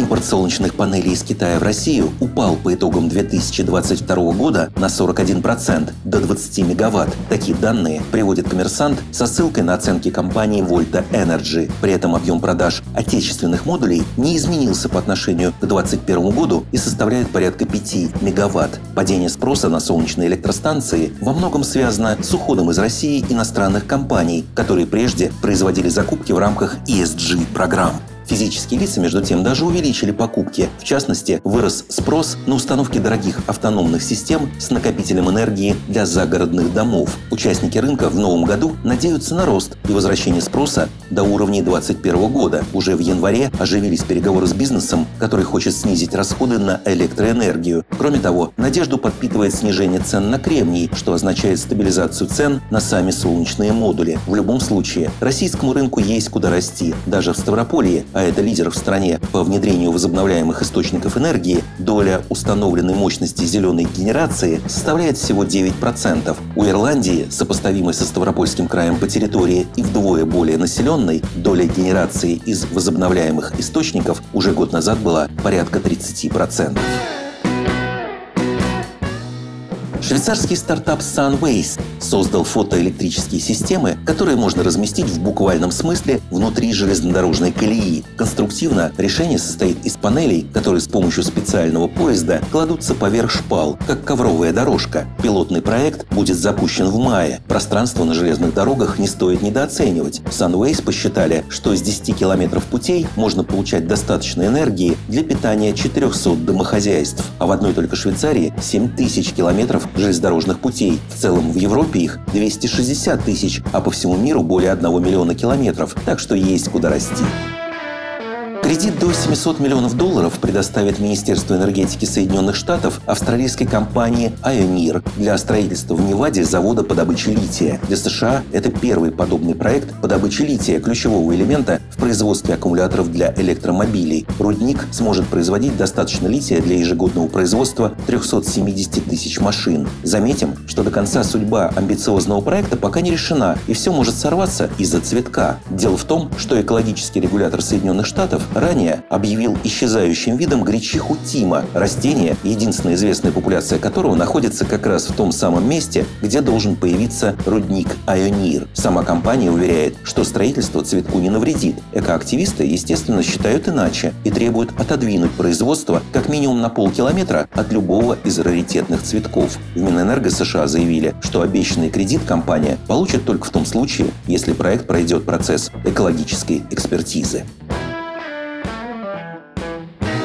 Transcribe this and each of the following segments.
Импорт солнечных панелей из Китая в Россию упал по итогам 2022 года на 41% до 20 мегаватт. Такие данные приводит коммерсант со ссылкой на оценки компании Volta Energy. При этом объем продаж отечественных модулей не изменился по отношению к 2021 году и составляет порядка 5 мегаватт. Падение спроса на солнечные электростанции во многом связано с уходом из России иностранных компаний, которые прежде производили закупки в рамках ESG-программ. Физические лица, между тем, даже увеличили покупки. В частности, вырос спрос на установки дорогих автономных систем с накопителем энергии для загородных домов. Участники рынка в новом году надеются на рост и возвращение спроса до уровней 2021 года. Уже в январе оживились переговоры с бизнесом, который хочет снизить расходы на электроэнергию. Кроме того, надежду подпитывает снижение цен на кремний, что означает стабилизацию цен на сами солнечные модули. В любом случае, российскому рынку есть куда расти. Даже в Ставрополье это лидер в стране по внедрению возобновляемых источников энергии, доля установленной мощности зеленой генерации составляет всего 9%. У Ирландии, сопоставимой со Ставропольским краем по территории и вдвое более населенной, доля генерации из возобновляемых источников уже год назад была порядка 30%. Швейцарский стартап Sunways создал фотоэлектрические системы, которые можно разместить в буквальном смысле внутри железнодорожной колеи. Конструктивно решение состоит из панелей, которые с помощью специального поезда кладутся поверх шпал, как ковровая дорожка. Пилотный проект будет запущен в мае. Пространство на железных дорогах не стоит недооценивать. Sunways посчитали, что с 10 километров путей можно получать достаточно энергии для питания 400 домохозяйств, а в одной только Швейцарии 7 тысяч километров железнодорожных путей. В целом в Европе их 260 тысяч, а по всему миру более 1 миллиона километров, так что есть куда расти. Кредит до 700 миллионов долларов предоставит Министерство энергетики Соединенных Штатов австралийской компании Ioneer для строительства в Неваде завода по добыче лития. Для США это первый подобный проект по добыче лития, ключевого элемента в производстве аккумуляторов для электромобилей. Рудник сможет производить достаточно лития для ежегодного производства 370 тысяч машин. Заметим, что до конца судьба амбициозного проекта пока не решена, и все может сорваться из-за цветка. Дело в том, что экологический регулятор Соединенных Штатов ранее объявил исчезающим видом гречиху Тима, растение, единственная известная популяция которого находится как раз в том самом месте, где должен появиться рудник Айонир. Сама компания уверяет, что строительство цветку не навредит. Экоактивисты, естественно, считают иначе и требуют отодвинуть производство как минимум на полкилометра от любого из раритетных цветков. В Минэнерго США заявили, что обещанный кредит компания получит только в том случае, если проект пройдет процесс экологической экспертизы.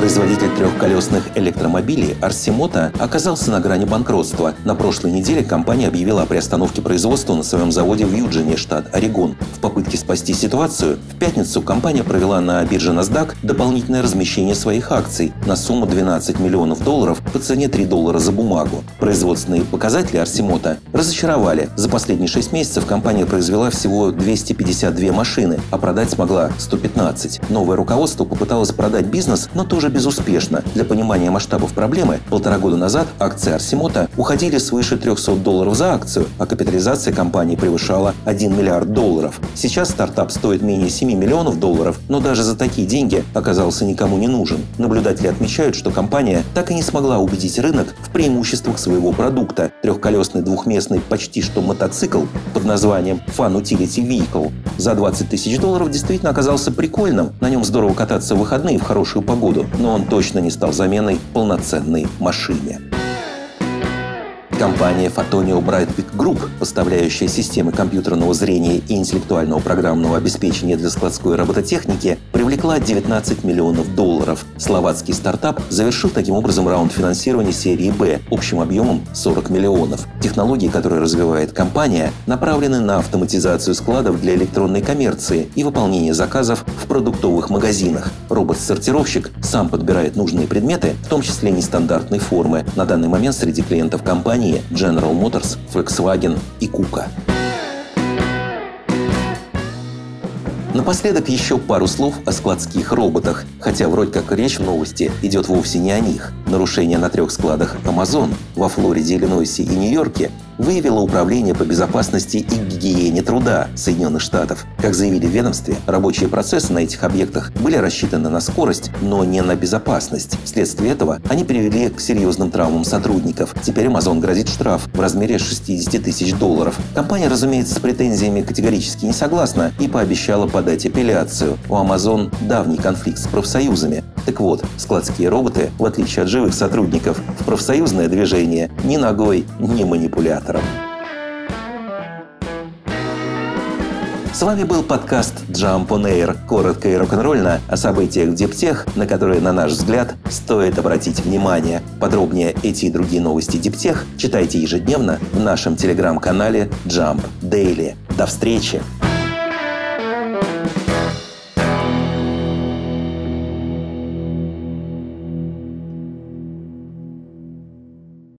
Производитель трехколесных электромобилей Арсимота оказался на грани банкротства. На прошлой неделе компания объявила о приостановке производства на своем заводе в Юджине, штат Орегон. В попытке спасти ситуацию, в пятницу компания провела на бирже NASDAQ дополнительное размещение своих акций на сумму 12 миллионов долларов по цене 3 доллара за бумагу. Производственные показатели Арсимота разочаровали. За последние 6 месяцев компания произвела всего 252 машины, а продать смогла 115. Новое руководство попыталось продать бизнес, но тоже безуспешно. Для понимания масштабов проблемы, полтора года назад акции Арсимота уходили свыше 300 долларов за акцию, а капитализация компании превышала 1 миллиард долларов. Сейчас стартап стоит менее 7 миллионов долларов, но даже за такие деньги оказался никому не нужен. Наблюдатели отмечают, что компания так и не смогла убедить рынок в преимуществах своего продукта. Трехколесный двухместный почти что мотоцикл под названием Fun Utility Vehicle за 20 тысяч долларов действительно оказался прикольным. На нем здорово кататься в выходные в хорошую погоду но он точно не стал заменой полноценной машине. Компания Photonio Brightbit Group, поставляющая системы компьютерного зрения и интеллектуального программного обеспечения для складской робототехники, привлекла 19 миллионов долларов. Словацкий стартап завершил таким образом раунд финансирования серии «Б» общим объемом 40 миллионов. Технологии, которые развивает компания, направлены на автоматизацию складов для электронной коммерции и выполнение заказов в продуктовых магазинах. Робот-сортировщик сам подбирает нужные предметы, в том числе нестандартной формы. На данный момент среди клиентов компании компании General Motors, Volkswagen и Kuka. Напоследок еще пару слов о складских роботах, хотя вроде как речь в новости идет вовсе не о них. Нарушение на трех складах Amazon во Флориде, Иллинойсе и Нью-Йорке выявило Управление по безопасности и гигиене труда Соединенных Штатов. Как заявили в ведомстве, рабочие процессы на этих объектах были рассчитаны на скорость, но не на безопасность. Вследствие этого они привели к серьезным травмам сотрудников. Теперь Amazon грозит штраф в размере 60 тысяч долларов. Компания, разумеется, с претензиями категорически не согласна и пообещала подать апелляцию. У Amazon давний конфликт с профсоюзами. Так вот, складские роботы, в отличие от живых сотрудников, в профсоюзное движение ни ногой, ни манипулятором. С вами был подкаст Jump on Air. Коротко и рок-н-ролльно о событиях в Диптех, на которые, на наш взгляд, стоит обратить внимание. Подробнее эти и другие новости Диптех читайте ежедневно в нашем телеграм-канале Jump Daily. До встречи!